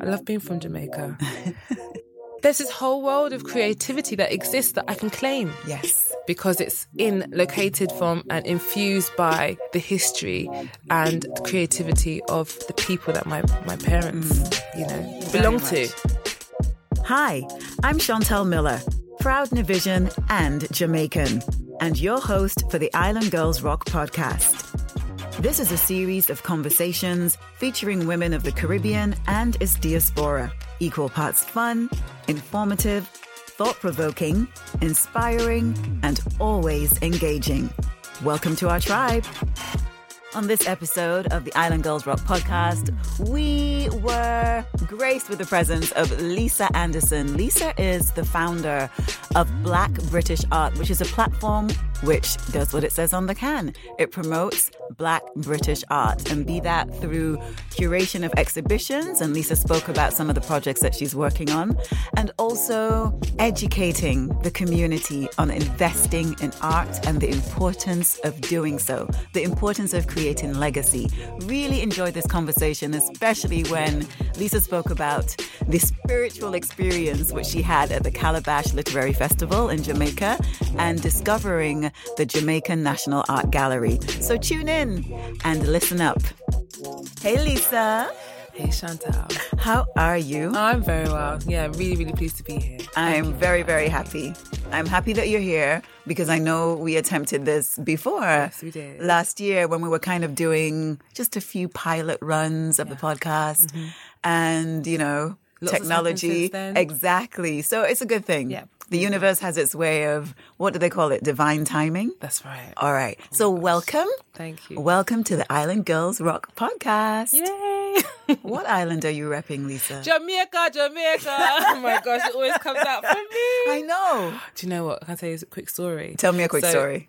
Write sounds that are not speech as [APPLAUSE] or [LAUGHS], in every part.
I love being from Jamaica. [LAUGHS] There's this whole world of creativity that exists that I can claim. Yes. Because it's in, located from, and infused by the history and the creativity of the people that my, my parents, mm. you know, belong to. Hi, I'm Chantel Miller, proud Nevisian and Jamaican, and your host for the Island Girls Rock podcast. This is a series of conversations featuring women of the Caribbean and its diaspora. Equal parts fun, informative, thought provoking, inspiring, and always engaging. Welcome to our tribe. On this episode of the Island Girls Rock podcast, we were graced with the presence of Lisa Anderson. Lisa is the founder of Black British Art, which is a platform which does what it says on the can. It promotes Black British art, and be that through curation of exhibitions, and Lisa spoke about some of the projects that she's working on, and also educating the community on investing in art and the importance of doing so, the importance of creating legacy. Really enjoyed this conversation, especially when Lisa spoke about the spiritual experience which she had at the Calabash Literary Festival in Jamaica and discovering the Jamaican National Art Gallery. So tune in and listen up. Hey, Lisa. Hey, Chantal. How are you? I'm very well. Yeah, really, really pleased to be here. I'm very, very happy. I'm happy that you're here because I know we attempted this before. Yes, we did. Last year when we were kind of doing just a few pilot runs of yeah. the podcast. Mm-hmm. And, you know, Lots technology. Exactly. So it's a good thing. Yeah. The universe has its way of, what do they call it? Divine timing? That's right. All right. Oh so welcome. Thank you. Welcome to the Island Girls Rock podcast. Yay. [LAUGHS] what island are you repping, Lisa? Jamaica, Jamaica. [LAUGHS] oh my gosh, it always comes out for me. I know. Do you know what? I can I tell you a quick story? Tell me a quick so, story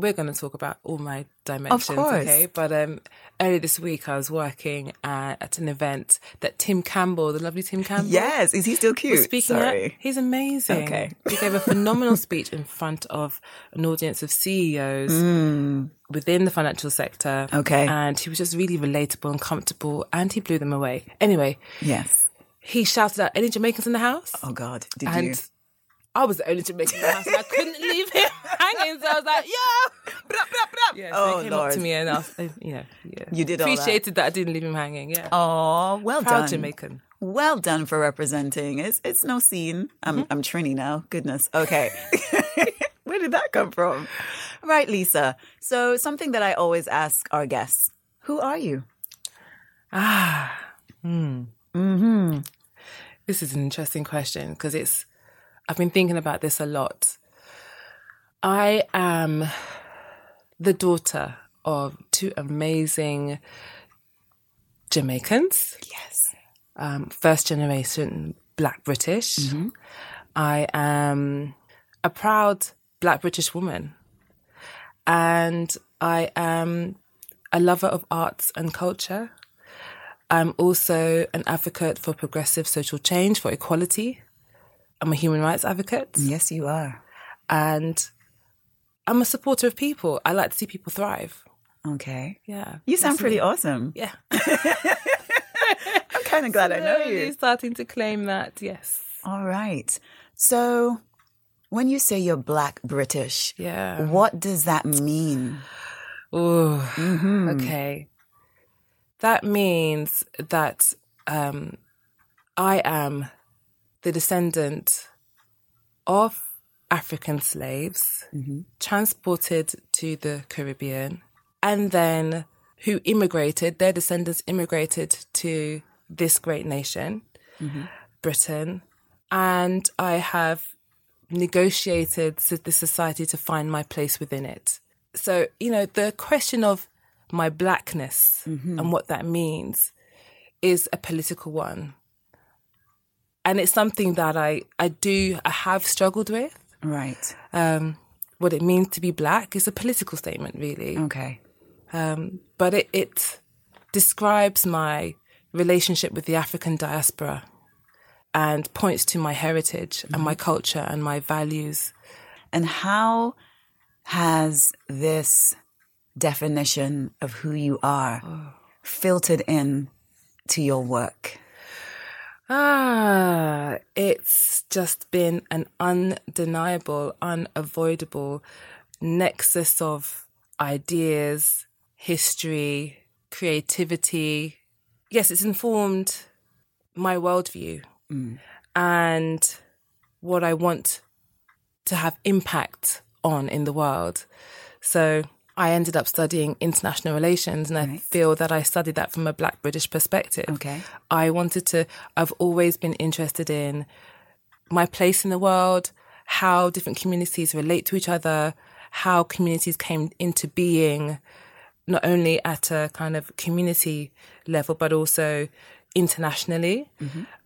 we're going to talk about all my dimensions, okay? But um, earlier this week, I was working at, at, an event that Tim Campbell, the lovely Tim Campbell, yes, is he still cute? speaking Sorry, at. he's amazing. Okay, he gave a phenomenal speech in front of an audience of CEOs mm. within the financial sector. Okay, and he was just really relatable and comfortable, and he blew them away. Anyway, yes. He shouted out, "Any Jamaicans in the house?" Oh God, did and you? I was the only Jamaican in the house, and I couldn't leave him [LAUGHS] hanging. So I was like, "Yeah, brap, brap, brap. Yeah." So oh, he came Lord. up to me, and I was, you know, yeah, you did appreciated that. that. I didn't leave him hanging. Yeah. Oh, well Proud done, Jamaican. Well done for representing. It's it's no scene. I'm mm-hmm. I'm Trini now. Goodness. Okay. [LAUGHS] [LAUGHS] Where did that come from? Right, Lisa. So something that I always ask our guests: Who are you? Ah. Hmm. Hmm. This is an interesting question because it's I've been thinking about this a lot. I am the daughter of two amazing Jamaicans. Yes. Um, first generation Black British. Mm-hmm. I am a proud Black British woman. And I am a lover of arts and culture. I'm also an advocate for progressive social change, for equality. I'm a human rights advocate. Yes, you are. And I'm a supporter of people. I like to see people thrive. Okay. Yeah. You sound pretty me. awesome. Yeah. [LAUGHS] [LAUGHS] I'm kind of glad Slowly I know you. starting to claim that, yes. All right. So when you say you're black British, yeah. what does that mean? Oh, mm-hmm. okay. That means that um, I am the descendant of African slaves mm-hmm. transported to the Caribbean and then who immigrated, their descendants immigrated to this great nation, mm-hmm. Britain. And I have negotiated the society to find my place within it. So, you know, the question of my blackness mm-hmm. and what that means is a political one and it's something that I I do I have struggled with. Right. Um, what it means to be black is a political statement, really. Okay. Um, but it, it describes my relationship with the African diaspora and points to my heritage mm-hmm. and my mm-hmm. culture and my values. And how has this definition of who you are oh. filtered in to your work? Ah, it's just been an undeniable, unavoidable nexus of ideas, history, creativity. Yes, it's informed my worldview and what I want to have impact on in the world. So I ended up studying international relations and I feel that I studied that from a black British perspective. Okay. I wanted to, I've always been interested in my place in the world, how different communities relate to each other, how communities came into being, not only at a kind of community level, but also internationally.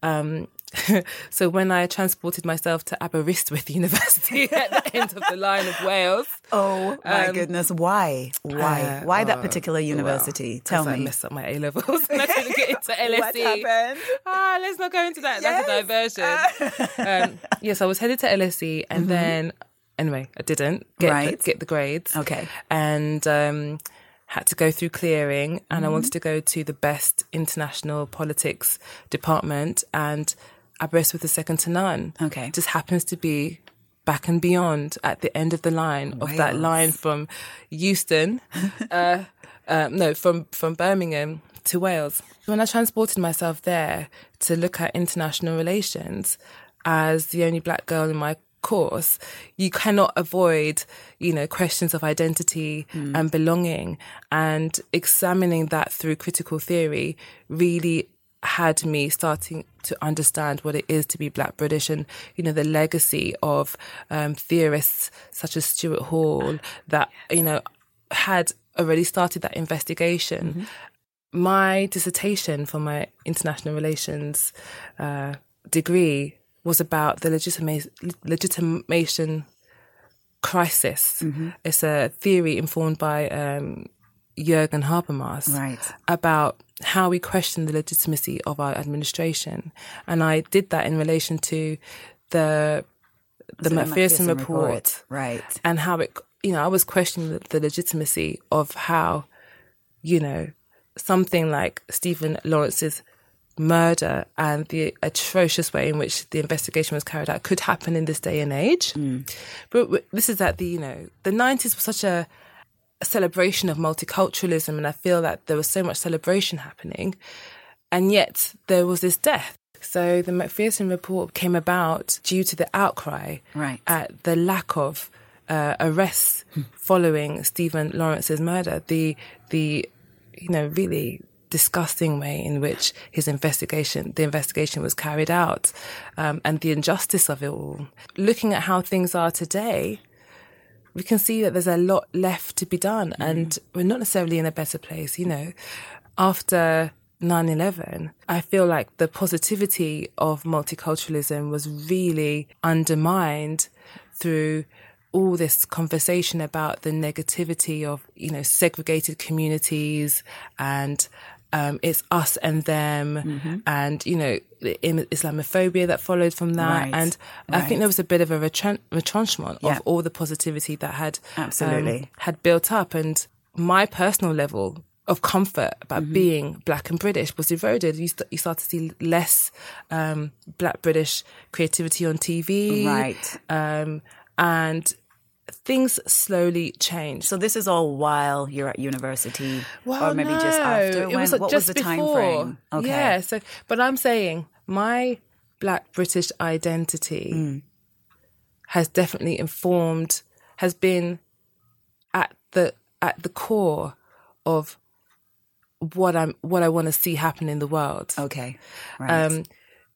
Um, [LAUGHS] so when I transported myself to Aberystwyth [LAUGHS] University at the end of the line of Wales, Oh my goodness! Why? Why? uh, Why that oh, particular university? well, Tell I me. messed up my A levels [LAUGHS] and I couldn't get into LSE. What happened? Ah, let's not go into that. That's a diversion. um, yes, I was headed to LSE, and then anyway, I didn't get Mm-hmm. Right. the, get the grades. Okay. and um, had to go through clearing, and Mm-hmm. I wanted to go to the best international politics department, and Aberystwyth was second to none. Okay. just happens to be. Back and beyond at the end of the line of that line from Euston, [LAUGHS] uh, um, no, from from Birmingham to Wales. When I transported myself there to look at international relations as the only black girl in my course, you cannot avoid, you know, questions of identity and belonging and examining that through critical theory really had me starting to understand what it is to be black British and, you know, the legacy of um, theorists such as Stuart Hall that, you know, had already started that investigation. My dissertation for my international relations uh, degree was about the legitima- legitimation crisis. It's a theory informed by um, Jürgen Habermas Right. about how we question the legitimacy of our administration. And I did that in relation to the the So Macpherson report Right. and how it, you know, I was questioning the, the legitimacy of how, you know, something like Stephen Lawrence's murder and the atrocious way in which the investigation was carried out could happen in this day and age. But w- this is at the, you know, the 90s was such a celebration of multiculturalism, and I feel that there was so much celebration happening, and yet there was this death. So the Macpherson report came about due to the outcry Right. at the lack of uh, arrests following Stephen Lawrence's murder. The the you know really disgusting way in which his investigation the investigation was carried out um, and the injustice of it all. Looking at how things are today, we can see that there's a lot left to be done and we're not necessarily in a better place you know. After 9-11 i feel like the positivity of multiculturalism was really undermined through all this conversation about the negativity of you know segregated communities and um, it's us and them and you know islamophobia that followed from that Right. and i think there was a bit of a retren- retrenchment Yeah. of all the positivity that had um, Absolutely. had built up and my personal level of comfort about Mm-hmm. being black and british was eroded you, st- you start to see less um, black british creativity on tv Right. um, and things slowly change. So this is all while you're at university, well, or maybe no, just after. It When, was what just was the time frame? Okay. Yeah. So, but I'm saying my Black British identity Mm. has definitely informed, has been at the at the core of what I'm what I want to see happen in the world. Okay. Right. Um,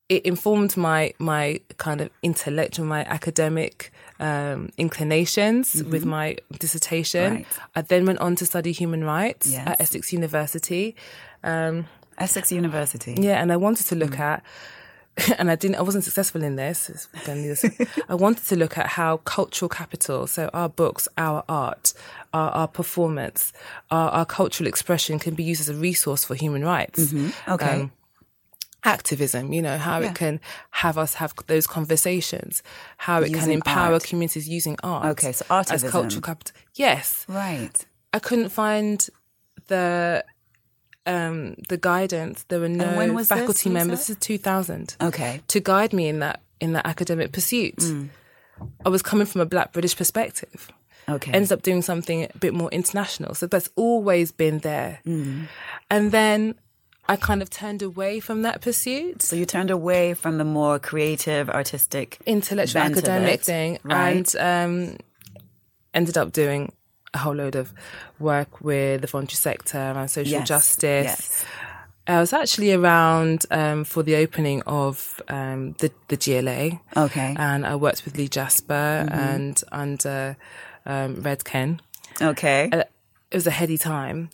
it informed my my kind of intellectual, my academic um, inclinations with my dissertation. Mm-hmm. Right. I then went on to study human rights Yes. at Essex University. Um, Essex University. yeah, and I wanted to Mm. look at, [LAUGHS] and I didn't, I wasn't successful in this. it's gonna need this- [LAUGHS] I wanted to look at how cultural capital, so our books, our art, our, our performance, our, our cultural expression can be used as a resource for human rights. Mm-hmm. Okay. Um, activism, you know, how Yeah. it can have us have those conversations, how it can empower art. communities using art. Okay, so art as cultural capital. Yes. Right. I couldn't find the um, the guidance. There were no when was this, faculty Lisa? members. This is 2000. Okay. To guide me in that in that academic pursuit. I was coming from a Black British perspective. Okay. Ends up doing something a bit more international. So that's always been there. And then I kind of turned away from that pursuit. so you turned away from the more creative, artistic, intellectual academic it, thing right? and um, ended up doing a whole load of work with the voluntary sector around social Yes, justice. yes. I was actually around um, for the opening of um, the the GLA. Okay. and I worked with Lee Jasper and under um, Red Ken. Okay. Uh, It was a heady time.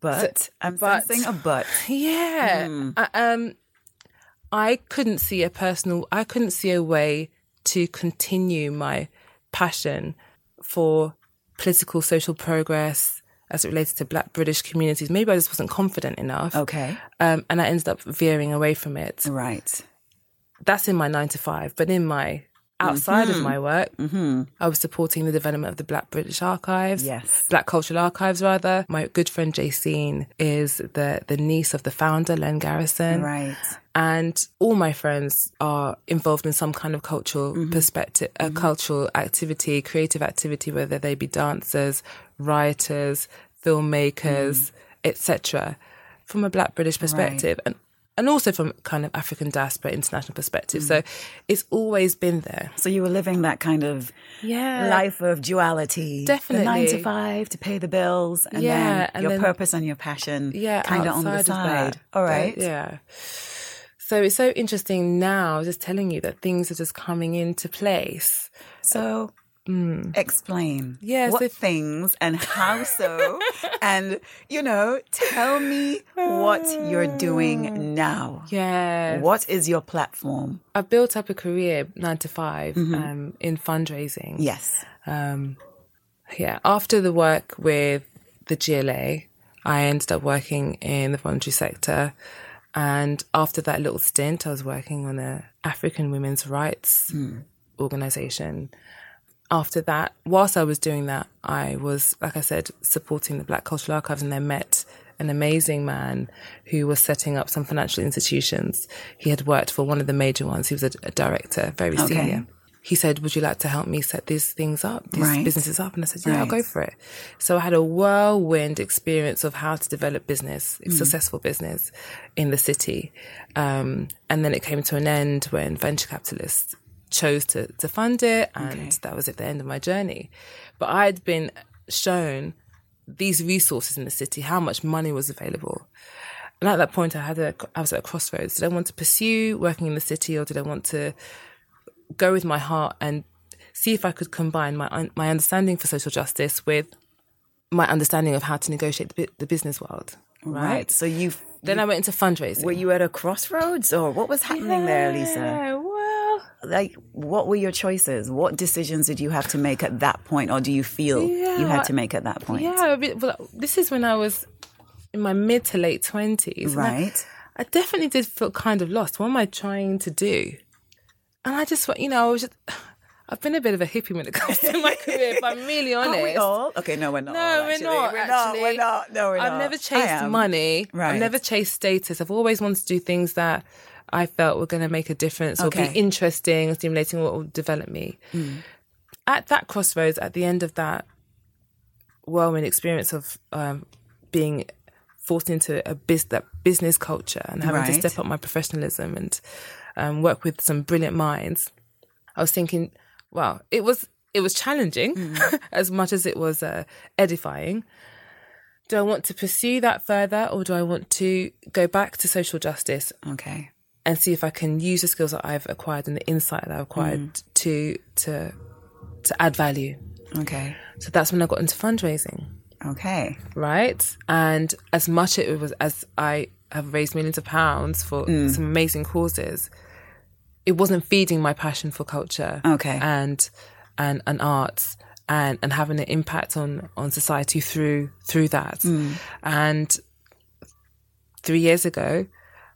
but I'm but- sensing a but. Yeah. I, um, I couldn't see a personal, I couldn't see a way to continue my passion for political social progress as it related to black British communities. Maybe I just wasn't confident enough. Okay. Um, and I ended up veering away from it. Right. That's in my nine to five, but in my outside Mm-hmm. of my work, I was supporting the development of the Black British Archives. Yes. Black Cultural Archives, rather. My good friend Jacine is the, the niece of the founder, Len Garrison. Right. And all my friends are involved in some kind of cultural Mm-hmm. perspective, a cultural activity, creative activity, whether they be dancers, writers, filmmakers, etc. From a Black British perspective, and and also from kind of African diaspora international perspective. So mm. it's always been there. So you were living that kind of Yeah. life of duality. Definitely. The nine to five to pay the bills and Yeah, then and your then- purpose and your passion yeah, kind of on the side. that. All right. Yeah. So it's so interesting now, just telling you that things are just coming into place. So explain Mm. Yeah, what so- things and how so [LAUGHS] and you know tell me what you're doing now Yeah. what is your platform I built up a career nine to 5 Mm-hmm. um, in fundraising. yes Um, yeah. After the work with the GLA, I ended up working in the voluntary sector. And after that little stint, I was working on a African women's rights organization. After that, whilst I was doing that, I was, like I said, supporting the Black Cultural Archives and I met an amazing man who was setting up some financial institutions. He had worked for one of the major ones. He was a, a director, very senior. He said, would you like to help me set these things up, these Right. businesses up? And I said, yeah, I'll go for it. So I had a whirlwind experience of how to develop business, successful business in the city. Um, and then it came to an end when venture capitalists chose to, to fund it. And that was at the end of my journey. But I'd been shown these resources in the city, how much money was available. And at that point, I had a, I was at a crossroads. Did I want to pursue working in the city or did I want to go with my heart and see if I could combine my un- my understanding for social justice with my understanding of how to negotiate the, the business world. Right. so you Then I went into fundraising. were you at a crossroads or what was happening there lisa Yeah, like what were your choices what decisions did you have to make at that point or do you feel you had to make at that point yeah. a bit- Well, this is when I was in my mid to late twenties. right I definitely did feel kind of lost. What am I trying to do? And I just, you know, I was just. [SIGHS] I've been a bit of a hippie when it [LAUGHS] comes to my career, if I'm really [LAUGHS] honest. Aren't we all? Okay, no, we're not. No, we're not. We're actually. not. We're not. No, we're not. I've not. never chased money. Right. I've never chased status. I've always wanted to do things that I felt we were going to make a difference or Okay. be interesting or stimulating or, or develop me. At that crossroads, at the end of that whirlwind experience of um, being forced into a biz- that business culture and having Right. to step up my professionalism and um, work with some brilliant minds, I was thinking, wow, it was it was challenging [LAUGHS] as much as it was uh, edifying. Do I want to pursue that further, or do I want to go back to social justice Okay. And see if I can use the skills that I've acquired and the insight that I've acquired mm. to to to add value? Okay. So that's when I got into fundraising Okay. right? And as much it was as I have raised millions of pounds for mm. some amazing causes, it wasn't feeding my passion for culture. Okay. And and and arts and and having an impact on on society through through that. Mm. And three years ago,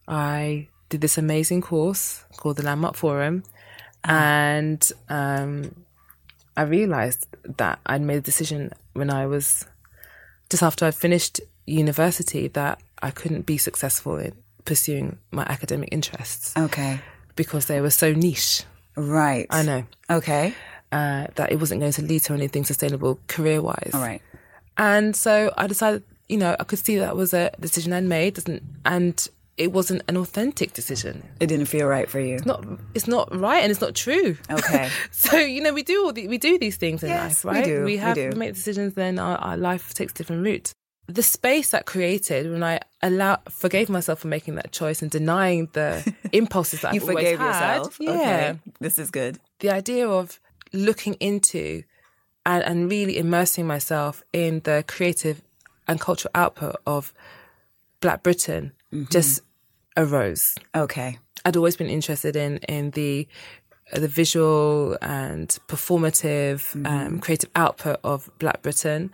I did this amazing course called the Landmark Forum, and um, I realized that I'd made a decision when I was just after I finished university that I couldn't be successful in pursuing my academic interests Okay. because they were so niche. Right. I know Okay. uh, that it wasn't going to lead to anything sustainable career wise. All right. And so I decided, you know, I could see that was a decision I'd made, doesn't, and it wasn't an authentic decision. It didn't feel right for you. Not, it's not right, and it's not true. Okay. [LAUGHS] so you know, we do all the, we do these things in Yes, life, we right? do, we have do. we make decisions, then our, our life takes different routes. The space that created when I allow forgave myself for making that choice and denying the [LAUGHS] impulses that You I've always forgave had. yourself. Yeah, Okay. This is good. the idea of looking into and, and really immersing myself in the creative and cultural output of Black Britain Mm-hmm. just arose. Okay. I'd always been interested in in the the visual and performative um, creative output of Black Britain.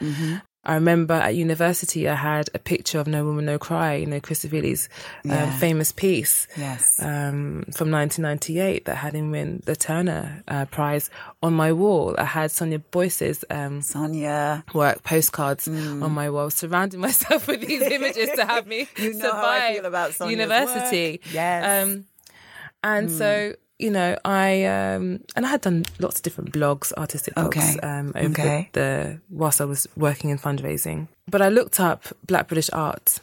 I remember at university I had a picture of No Woman No Cry, you know, Chris Ofili's um, Yeah. famous piece Yes. um, from 1998 that had him win the Turner uh, Prize on my wall. I had Sonia Boyce's um, Sonia. work postcards on my wall, surrounding [LAUGHS] myself with these images to have me [LAUGHS] You know survive how I feel about Sonia's university. work. Yes. Um, and so you know, I um, and I had done lots of different blogs, artistic blogs, Okay. um, over Okay. the, the whilst I was working in fundraising. But I looked up Black British art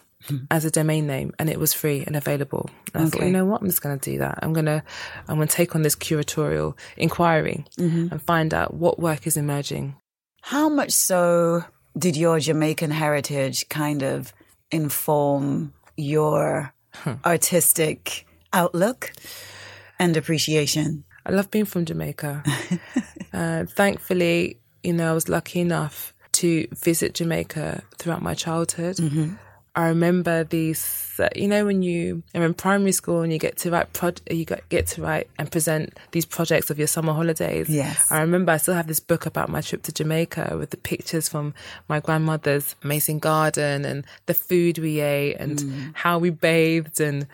as a domain name, and it was free and available. And I thought, you know what, I'm just going to do that. I'm gonna I'm gonna take on this curatorial inquiry and find out what work is emerging How much so did your Jamaican heritage kind of inform your artistic outlook and appreciation? I love being from Jamaica. [LAUGHS] uh, thankfully, you know, I was lucky enough to visit Jamaica throughout my childhood. I remember these, uh, you know, when you are in primary school and you get to write, pro- you get to write and present these projects of your summer holidays. Yes. I remember I still have this book about my trip to Jamaica with the pictures from my grandmother's amazing garden and the food we ate and how we bathed and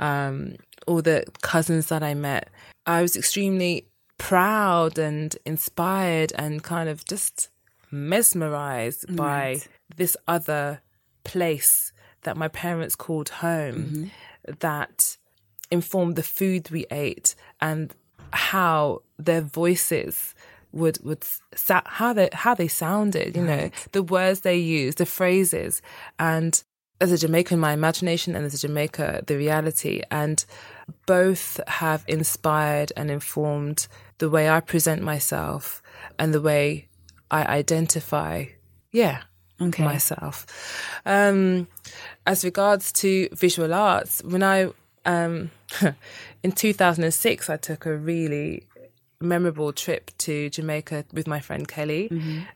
um, all the cousins that I met. I was extremely proud and inspired and kind of just mesmerized by this other place that my parents called home mm-hmm. that informed the food we ate and how their voices would would sa- how they how they sounded you know the words they used the phrases. And as a Jamaican my imagination and as a Jamaica the reality. And both have inspired and informed the way I present myself and the way I identify yeah Okay. myself. Um, as regards to visual arts, when I um, [LAUGHS] in 2006, I took a really memorable trip to Jamaica with my friend Kelly,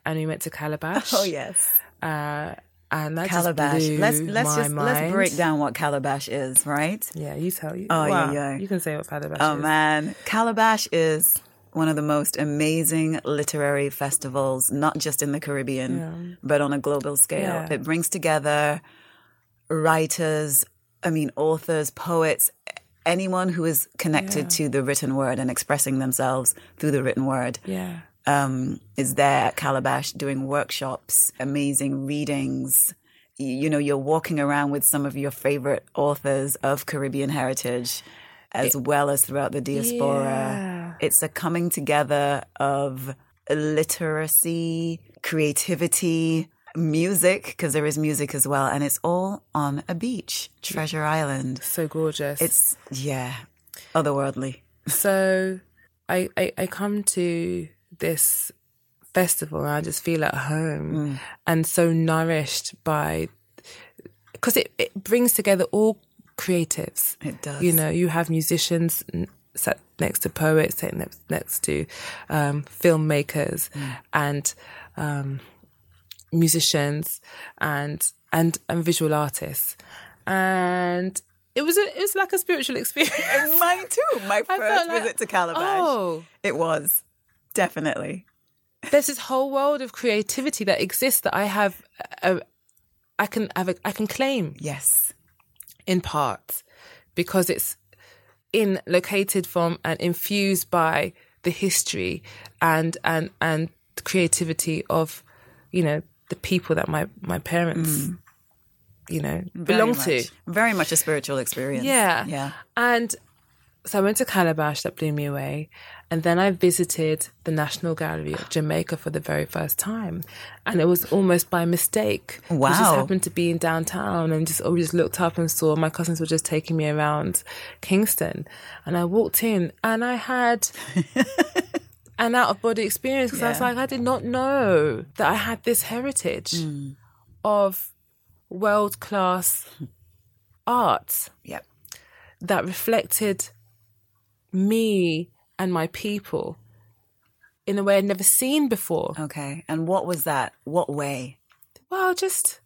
and we went to Calabash. [LAUGHS] Oh yes, uh, and that calabash. Let's let's just let's break down what calabash is, right? Yeah, you tell you. Oh, yeah, Wow, yeah. You can say what Calabash is. Oh is. man, Calabash is one of the most amazing literary festivals, not just in the Caribbean, but on a global scale. Yeah. It brings together writers, I mean, authors, poets, anyone who is connected to the written word and expressing themselves through the written word. Yeah. Um, is there at Calabash doing workshops, amazing readings. You, know, you're walking around with some of your favorite authors of Caribbean heritage, as well as throughout the diaspora. Yeah. It's a coming together of literacy, creativity, music, because there is music as well, and it's all on a beach, Treasure Island. So gorgeous. It's yeah, otherworldly. so I, I I come to this festival and I just feel at home and so nourished by because it, it brings together all creatives. It does. You know, you have musicians sat next to poets, sat next, next to um, filmmakers and um, musicians and and and visual artists, and it was a, it was like a spiritual [LAUGHS] experience. Mine too. My I first like, visit to Calabash. Oh, It was definitely. there's this whole world of creativity that exists that I have, uh, I can have, a, I can claim Yes. in part because it's in located from and infused by the history and and and creativity of, you know, the people that my my parents you know, Very belong much. to. Very much a spiritual experience. Yeah. Yeah. And so I went to Calabash, that blew me away. And then I visited the National Gallery of Jamaica for the very first time. And it was almost by mistake. Wow. I just happened to be in downtown and just always looked up and saw my cousins were just taking me around Kingston. And I walked in and I had [LAUGHS] an out of body experience because I was like, I did not know that I had this heritage hmm. of world class hmm. art Yep. that reflected me and my people in a way I'd never seen before. Okay. And what was that? What way? Well, just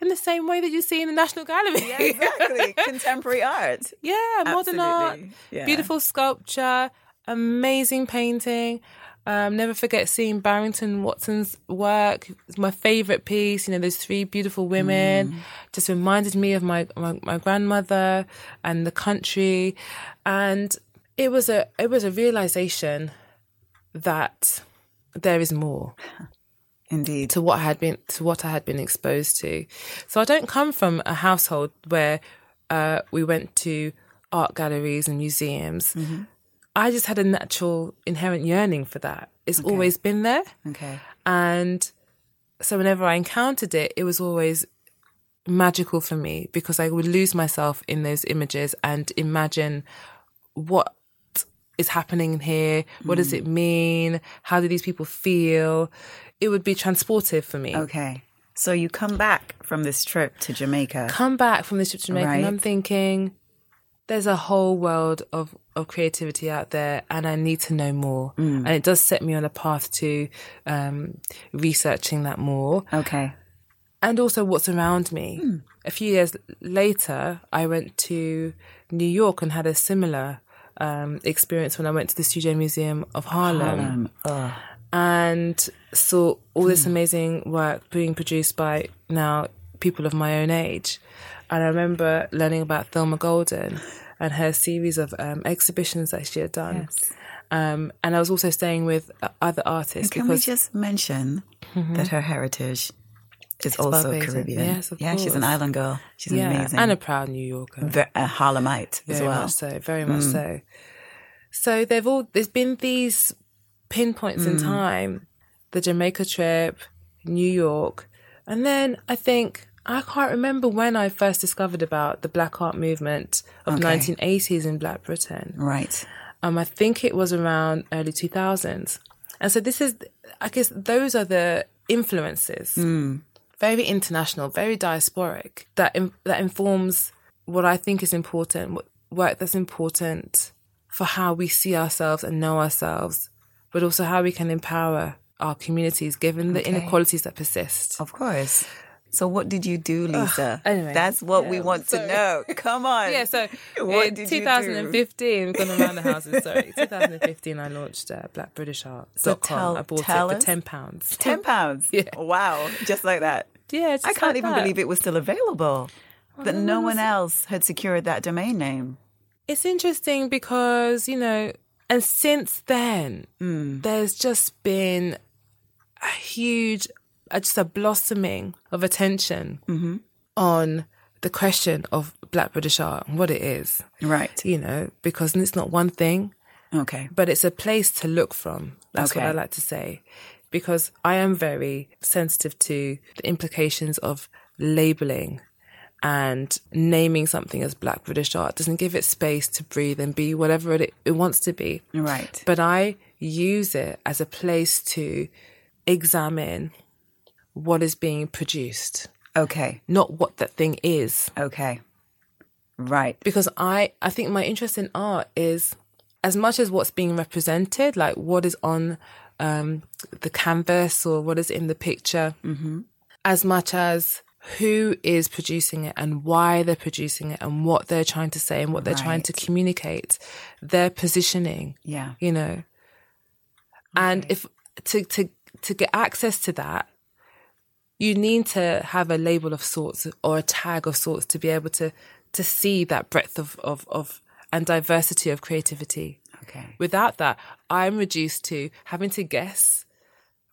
in the same way that you see in the National Gallery. Yeah, exactly. [LAUGHS] Contemporary art. yeah, modern art, Yeah. beautiful sculpture, amazing painting. Um, never forget seeing Barrington Watson's work. It's my favorite piece. You know, those three beautiful women Mm. just reminded me of my, my my grandmother and the country, and it was a it was a realization that there is more [LAUGHS] Indeed. to what I had been to what I had been exposed to. So I don't come from a household where uh, we went to art galleries and museums. I just had a natural inherent yearning for that. It's always been there, Okay. and so whenever I encountered it, it was always magical for me because I would lose myself in those images and imagine what is happening here. What does hmm. it mean? How do these people feel? It would be transportive for me. Okay. So you come back from this trip to Jamaica. Come back from this trip to Jamaica and I'm thinking, there's a whole world of, of creativity out there and I need to know more. Hmm. And it does set me on a path to um, researching that more. Okay. and also what's around me. Hmm. A few years later, I went to New York and had a similar um, experience when I went to the Studio Museum of Harlem, Um, ugh. and saw all this amazing work being produced by now people of my own age. And I remember learning about Thelma Golden and her series of um, exhibitions that she had done. Um, and I was also staying with uh, other artists Can we just mention that her heritage is also Barbados. Caribbean? Yes, of yeah, she's an island girl. She's yeah, amazing. and a proud New Yorker. A uh, Harlemite as well. so very mm. much so so they've all there's been these pinpoints in mm. time the jamaica trip new york and then i think i can't remember when i first discovered about the black art movement of Okay. 1980s in black britain Right. um, I think it was around early 2000s. And so this is, I guess, those are the influences. Mm. Very international, very diasporic. That in, that informs what I think is important, what- work that's important for how we see ourselves and know ourselves, but also how we can empower our communities given the Okay. inequalities that persist. Of course. So what did you do, Lisa? anyway, That's what we want sorry. to know. [LAUGHS] Come on. Yeah, so [LAUGHS] What in did 2015, we've gone around the houses. Sorry, [LAUGHS] 2015, I launched uh, Black British Art. So tell- I bought it us. for ten pounds. Ten pounds. Yeah. Wow. Just like that. Yeah, just I can't like even that. believe it was still available. That no one else had secured that domain name. It's interesting because you know, and since then, Hmm. there's just been a huge, just a blossoming of attention Mm-hmm. on the question of Black British art and what it is. Right. You know, because it's not one thing. Okay. but it's a place to look from. That's what I like to say. Because I am very sensitive to the implications of labeling and naming something as Black British art doesn't give it space to breathe and be whatever it, it wants to be. Right. But I use it as a place to examine what is being produced, Okay. not what that thing is Okay. Right. because I I think my interest in art is as much as what's being represented, like what is on um, the canvas or what is in the picture, as much as who is producing it and why they're producing it and what they're trying to say and what they're trying to communicate, their positioning, Yeah. you know. And if to to to get access to that, you need to have a label of sorts or a tag of sorts to be able to to see that breadth of of, of and diversity of creativity. Okay. Without that, I'm reduced to having to guess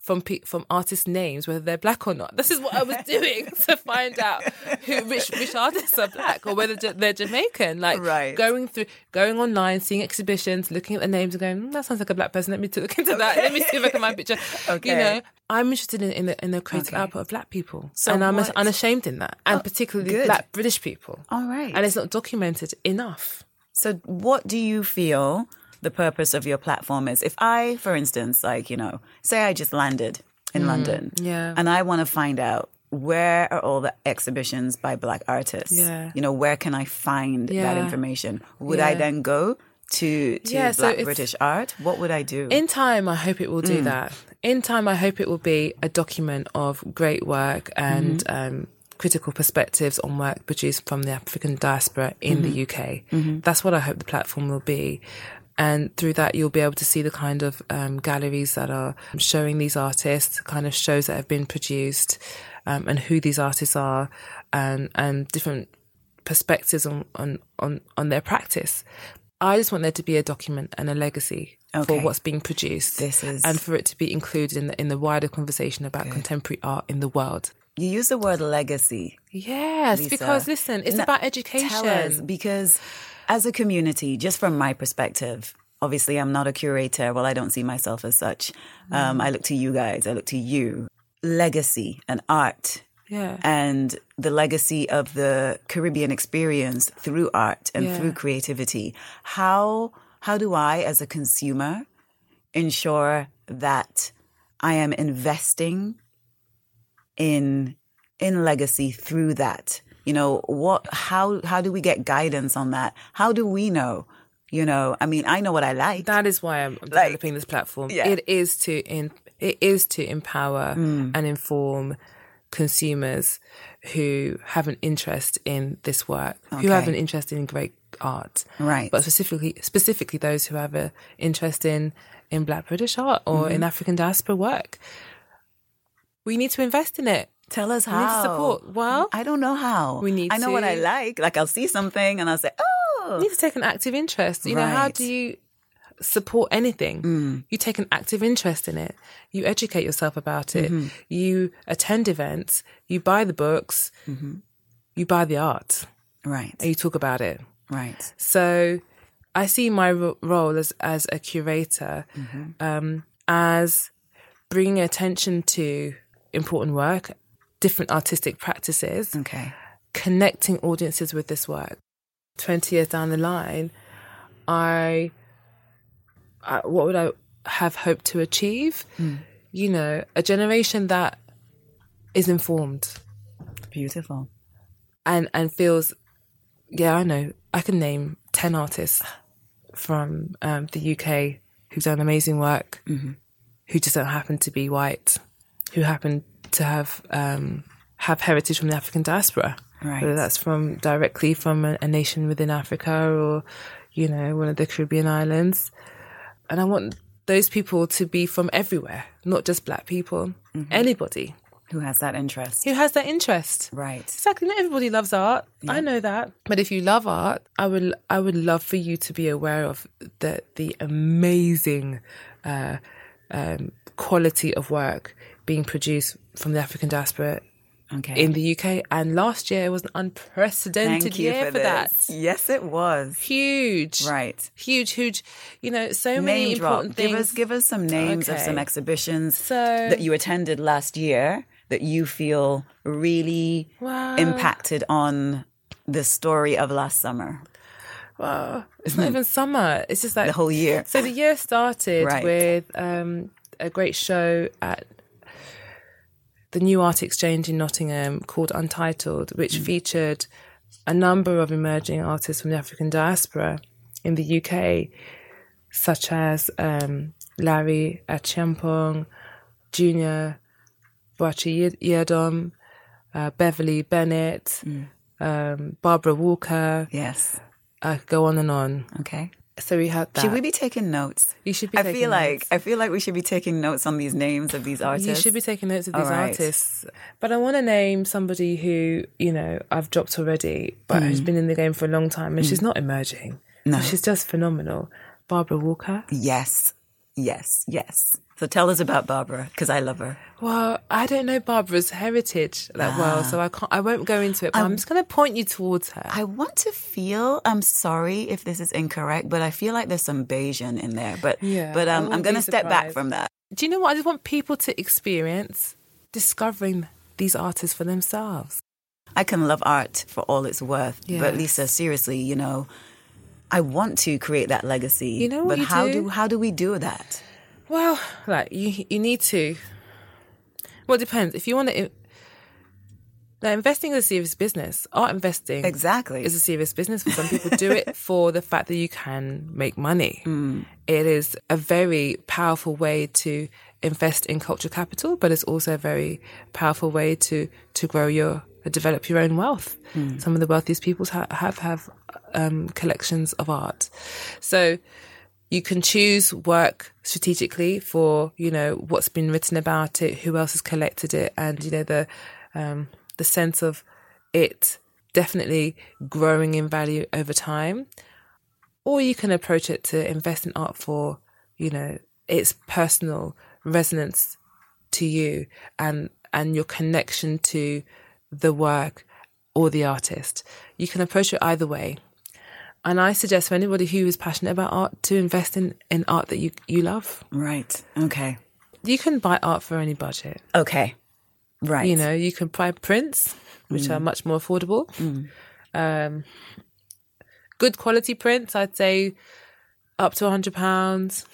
from pe- from artist names, whether they're black or not. This is what I was [LAUGHS] doing [LAUGHS] to find out who which which artists are black or whether they're Jamaican. Like Right. going through, going online, seeing exhibitions, looking at the names, and going, "Hmm, "That sounds like a black person." Let me look into that. Let me see if I can find a picture. [LAUGHS] Okay. You know, I'm interested in, in the in the creative Okay. output of black people, So and I'm what- unashamed in that, and particularly good. black British people. All right. And it's not documented enough. So, what do you feel the purpose of your platform is? If I, for instance, like, you know, say I just landed in London Mm, yeah. and I want to find out where are all the exhibitions by Black artists? Yeah. You know, where can I find that information? Would I then go to, to Yeah, Black it's- British art? What would I do? In time, I hope it will do that. In time, I hope it will be a document of great work and um, critical perspectives on work produced from the African diaspora in the UK. That's what I hope the platform will be. And through that, you'll be able to see the kind of um, galleries that are showing these artists, kind of shows that have been produced, um, and who these artists are, and and different perspectives on, on, on, on their practice. I just want there to be a document and a legacy Okay. for what's being produced. This is- and for it to be included in the, in the wider conversation about contemporary art in the world. You use the word legacy. Yes, Lisa. because listen, it's about education. Tell us, because as a community, just from my perspective, obviously I'm not a curator. Well, I don't see myself as such. Um, Mm. I look to you guys. I look to you. Legacy and art Yeah. and the legacy of the Caribbean experience through art and Yeah. through creativity. How how do I, as a consumer, ensure that I am investing in in legacy through that? You know, what how how do we get guidance on that? How do we know? You know, I mean, I know what I like. That is why I'm developing this platform. yeah. It is to in, it is to empower Mm. and inform consumers who have an interest in this work, who have an interest in great art, Right. But specifically, specifically those who have an interest in in Black British art or Mm-hmm. in African diaspora work. We need to invest in it. Tell us how. We need to support. Well, I don't know how. We need I know what I like. Like I'll see something and I'll say, "Oh, you need to take an active interest. You know, how do you support anything? Mm. You take an active interest in it. You educate yourself about it. Mm-hmm. You attend events. You buy the books. Mm-hmm. You buy the art, right, and you talk about it. right, So, I see my ro- role as as a curator Mm-hmm. um, as bringing attention to important work, different artistic practices, okay, connecting audiences with this work. 20 years down the line, I, I what would I have hoped to achieve? You know, a generation that is informed beautiful." and and feels yeah, I know. I can name 10 artists from um, the UK who've done amazing work, who just don't happen to be white, who happen to have um, have heritage from the African diaspora. Right. Whether that's from directly from a, a nation within Africa or, you know, one of the Caribbean islands. And I want those people to be from everywhere, not just black people, anybody Who has that interest? who has that interest. Right. Exactly. Not everybody loves art. I know that. But if you love art, I would I would love for you to be aware of the the amazing uh, um, quality of work being produced from the African diaspora Okay. in the UK. And last year was an unprecedented Thank you year for, for, that. Yes, it was. Huge. Right. Huge, huge. You know, so many drop. important things. Give us give us some names of some exhibitions So- that you attended last year that you feel really Wow. impacted on the story of last summer, Wow. It's not even summer. It's just like the whole year. So the year started Right. with um, a great show at the New Art Exchange in Nottingham called Untitled, which Mm. featured a number of emerging artists from the African diaspora in the UK, such as um, Larry Achiampong, Junior Boakye-Agyeman, uh, Beverly Bennett, Mm. um, Barbara Walker. Yes. I could go on and on. Okay. So we had that. Should we be taking notes? You should be I feel like. I feel like we should be taking notes on these names of these artists. You should be taking notes of these right. artists. But I want to name somebody who, you know, I've dropped already, but who's been in the game for a long time and she's not emerging. Mm. No. She's just phenomenal. Barbara Walker. Yes. Yes, yes. So tell us about Barbara because I love her. Well, I don't know Barbara's heritage that well, so I can't. I won't go into it. But I'm, just going to point you towards her. I want to feel. I'm sorry if this is incorrect, but I feel like there's some Bajan in there. But Yeah, but um, I'm going to step back from that. Do you know what? I just want people to experience discovering these artists for themselves. I can love art for all it's worth, but Lisa, seriously, you know, I want to create that legacy. You know what but how do? do how do we do that? Well, like you, you need to. Well, it depends. If you want to, now investing is a serious business. Art investing Exactly. is a serious business. For some people, do it [LAUGHS] for the fact that you can make money. It is a very powerful way to invest in cultural capital, but it's also a very powerful way to to grow your develop your own wealth. Some of the wealthiest people ha- have have um, collections of art, so you can choose work strategically for you know what's been written about it, who else has collected it, and you know the um, the sense of it definitely growing in value over time. Or you can approach it to invest in art for you know its personal resonance to you and and your connection to the work or the artist. You can approach it either way. And I suggest for anybody who is passionate about art to invest in, in art that you, you love. Right. Okay. You can buy art for any budget. Okay. Right. You know, you can buy prints, which are much more affordable. Um, good quality prints, I'd say up to £100.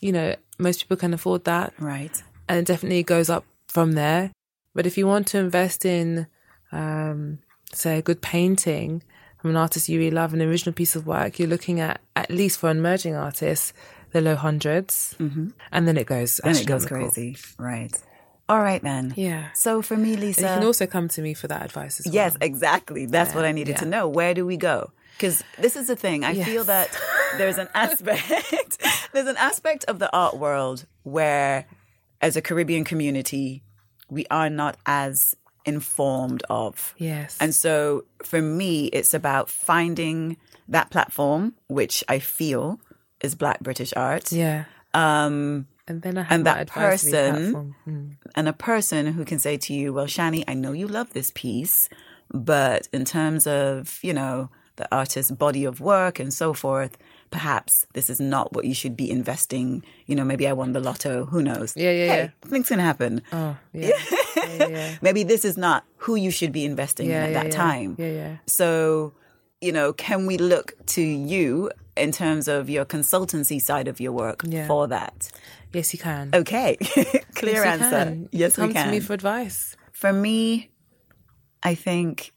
You know, most people can afford that. Right. and it definitely goes up from there. But if you want to invest in, um, say, a good painting from an artist you really love, an original piece of work, you're looking at, at least for an emerging artist, the low 100s Mm-hmm. And then it goes Then it goes crazy. Right. All right then. Yeah. So for me, And Lisa. you can also come to me for that advice as well. Yes, exactly. That's what I needed to know. Where do we go? Because this is the thing. I feel that there's an [LAUGHS] aspect, [LAUGHS] there's an aspect of the art world where, as a Caribbean community, we are not as informed of. Yes. And so for me, it's about finding that platform, which I feel is Black British art. yeah. Um, And then I have and my that person- platform. Mm. and a person who can say to you, well, Shani, I know you love this piece, but in terms of, you know, the artist's body of work and so forth, perhaps this is not what you should be investing. You know, maybe I won the lotto. Who knows? Yeah, yeah, hey, yeah. Things can happen. Oh, yeah. [LAUGHS] yeah, yeah, [LAUGHS] yeah. Maybe this is not who you should be investing Yeah, in at yeah, that yeah. time. Yeah, yeah. So, you know, can we look to you in terms of your consultancy side of your work Yeah. for that? Yes, you can. Okay. [LAUGHS] Clear Yes, answer. can. Yes, Come we can. to me for advice. For me, I think,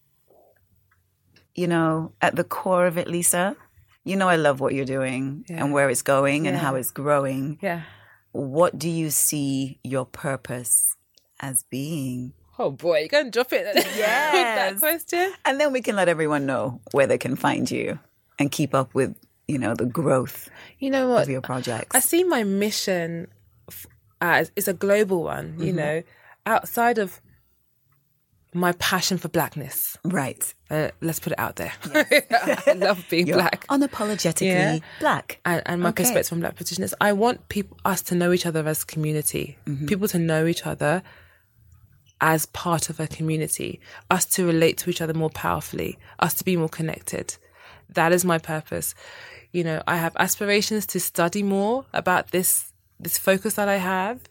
you know, at the core of it, Lisa, you know, I love what you're doing Yeah. and where it's going and how it's growing. Yeah. What do you see your purpose as being? Oh boy, you're going to drop it [LAUGHS] with that question? And then we can let everyone know where they can find you and keep up with, you know, the growth You know what? of your projects. I see my mission as it's a global one, Mm-hmm. you know, outside of my passion for blackness. right. Uh, let's put it out there. [LAUGHS] I love being You're black. unapologetically Yeah. black. And, and my Okay. perspective from black Britishness. I want people, us to know each other as a community, Mm-hmm. people to know each other as part of a community, us to relate to each other more powerfully, us to be more connected. That is my purpose. You know, I have aspirations to study more about this this focus that I have.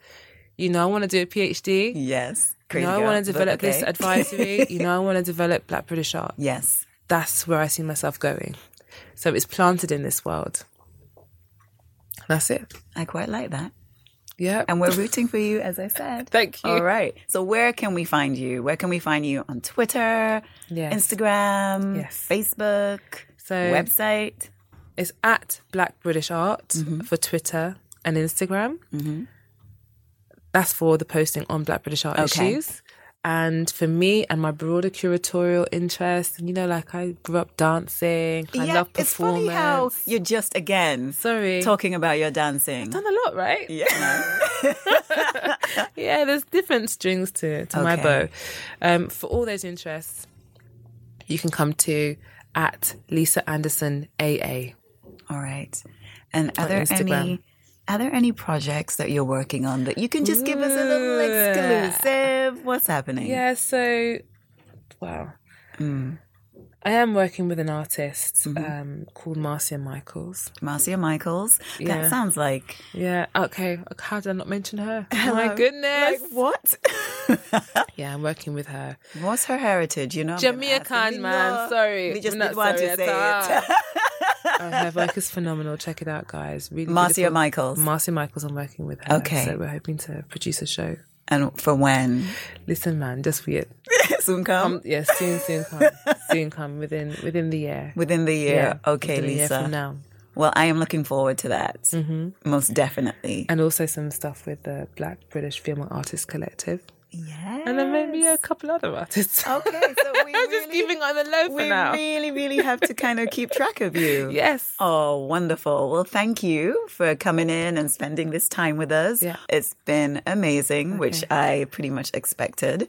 You know, I want to do a PhD. Yes. [LAUGHS] You know, I want to develop this advisory. you know, I want to develop Black British art. Yes. That's where I see myself going. So it's planted in this world. That's it. I quite like that. Yeah. And we're rooting for you, as I said. [LAUGHS] Thank you. All right. So, where can we find you? Where can we find you on Twitter, Yes. Instagram, Yes. Facebook, So website? it's at Black British Art Mm-hmm. for Twitter and Instagram. That's for the posting on Black British Art Okay. issues. And for me and my broader curatorial interest, you know, like I grew up dancing, I yeah, love it's funny how you're just again Sorry, talking about your dancing. done a lot, right? Yeah. [LAUGHS] yeah, there's different strings to to my bow. Um, for all those interests, you can come to at Lisa Anderson AA. All right. And are there Instagram. any Are there any projects that you're working on that you can just give us a little exclusive? What's happening? Yeah, so, wow. I am working with an artist um, called Marcia Michaels. Marcia Michaels. Yeah. That sounds like Yeah, okay. How did I not mention her? [LAUGHS] Oh my goodness. Like what? [LAUGHS] Yeah, I'm working with her. What's her heritage? You know. Jamaican, man. Sorry. We just I'm not didn't want sorry to say it. [LAUGHS] Her work is phenomenal. Check it out, guys. Really Marcia beautiful. Michaels. Marcia Michaels, I'm working with her. Okay. So we're hoping to produce a show. and for when? Listen, man, just wait. [LAUGHS] Soon come? Um, yeah, soon, soon come. soon come within within the year. Within the year. Yeah, okay, within a year Lisa. from now. Well, I am looking forward to that. Mm-hmm. Most definitely. And also some stuff with the Black British Film Artist Collective. Yeah. And then maybe a couple other artists. Okay, so [LAUGHS] we I'm just keeping on the low for we now. really, really have to kind of keep track of you. [LAUGHS] Yes. Oh, wonderful. Well, thank you for coming in and spending this time with us. Yeah. It's been amazing, which I pretty much expected.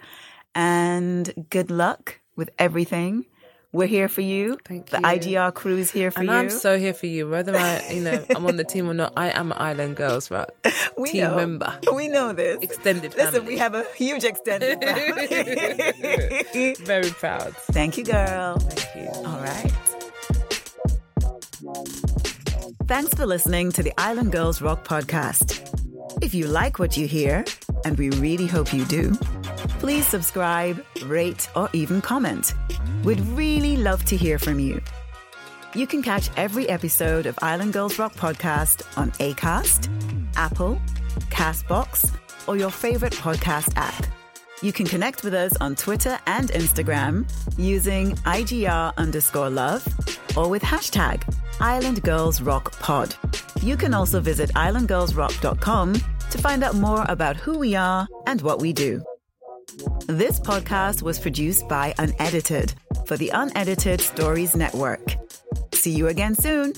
And good luck with everything. We're here for you. Thank the you. IGR crew is here for And you. I'm so here for you. Whether I, you know, I'm on the team or not, I am an Island Girls right? [LAUGHS] we team know. member. [LAUGHS] We know this. Extended Listen, family. we have a huge extended [LAUGHS] family. Very proud. Thank you, girl. Thank you. All right. Thanks for listening to the Island Girls Rock Podcast. If you like what you hear, and we really hope you do, please subscribe, rate, or even comment. We'd really love to hear from you. You can catch every episode of Island Girls Rock Podcast on ACAST, Apple, Castbox, or your favorite podcast app. You can connect with us on Twitter and Instagram using IGR underscore love or with hashtag Island Girls Rock Pod. You can also visit islandgirlsrock.com to find out more about who we are and what we do. This podcast was produced by Unedited for the Unedited Stories Network. See you again soon.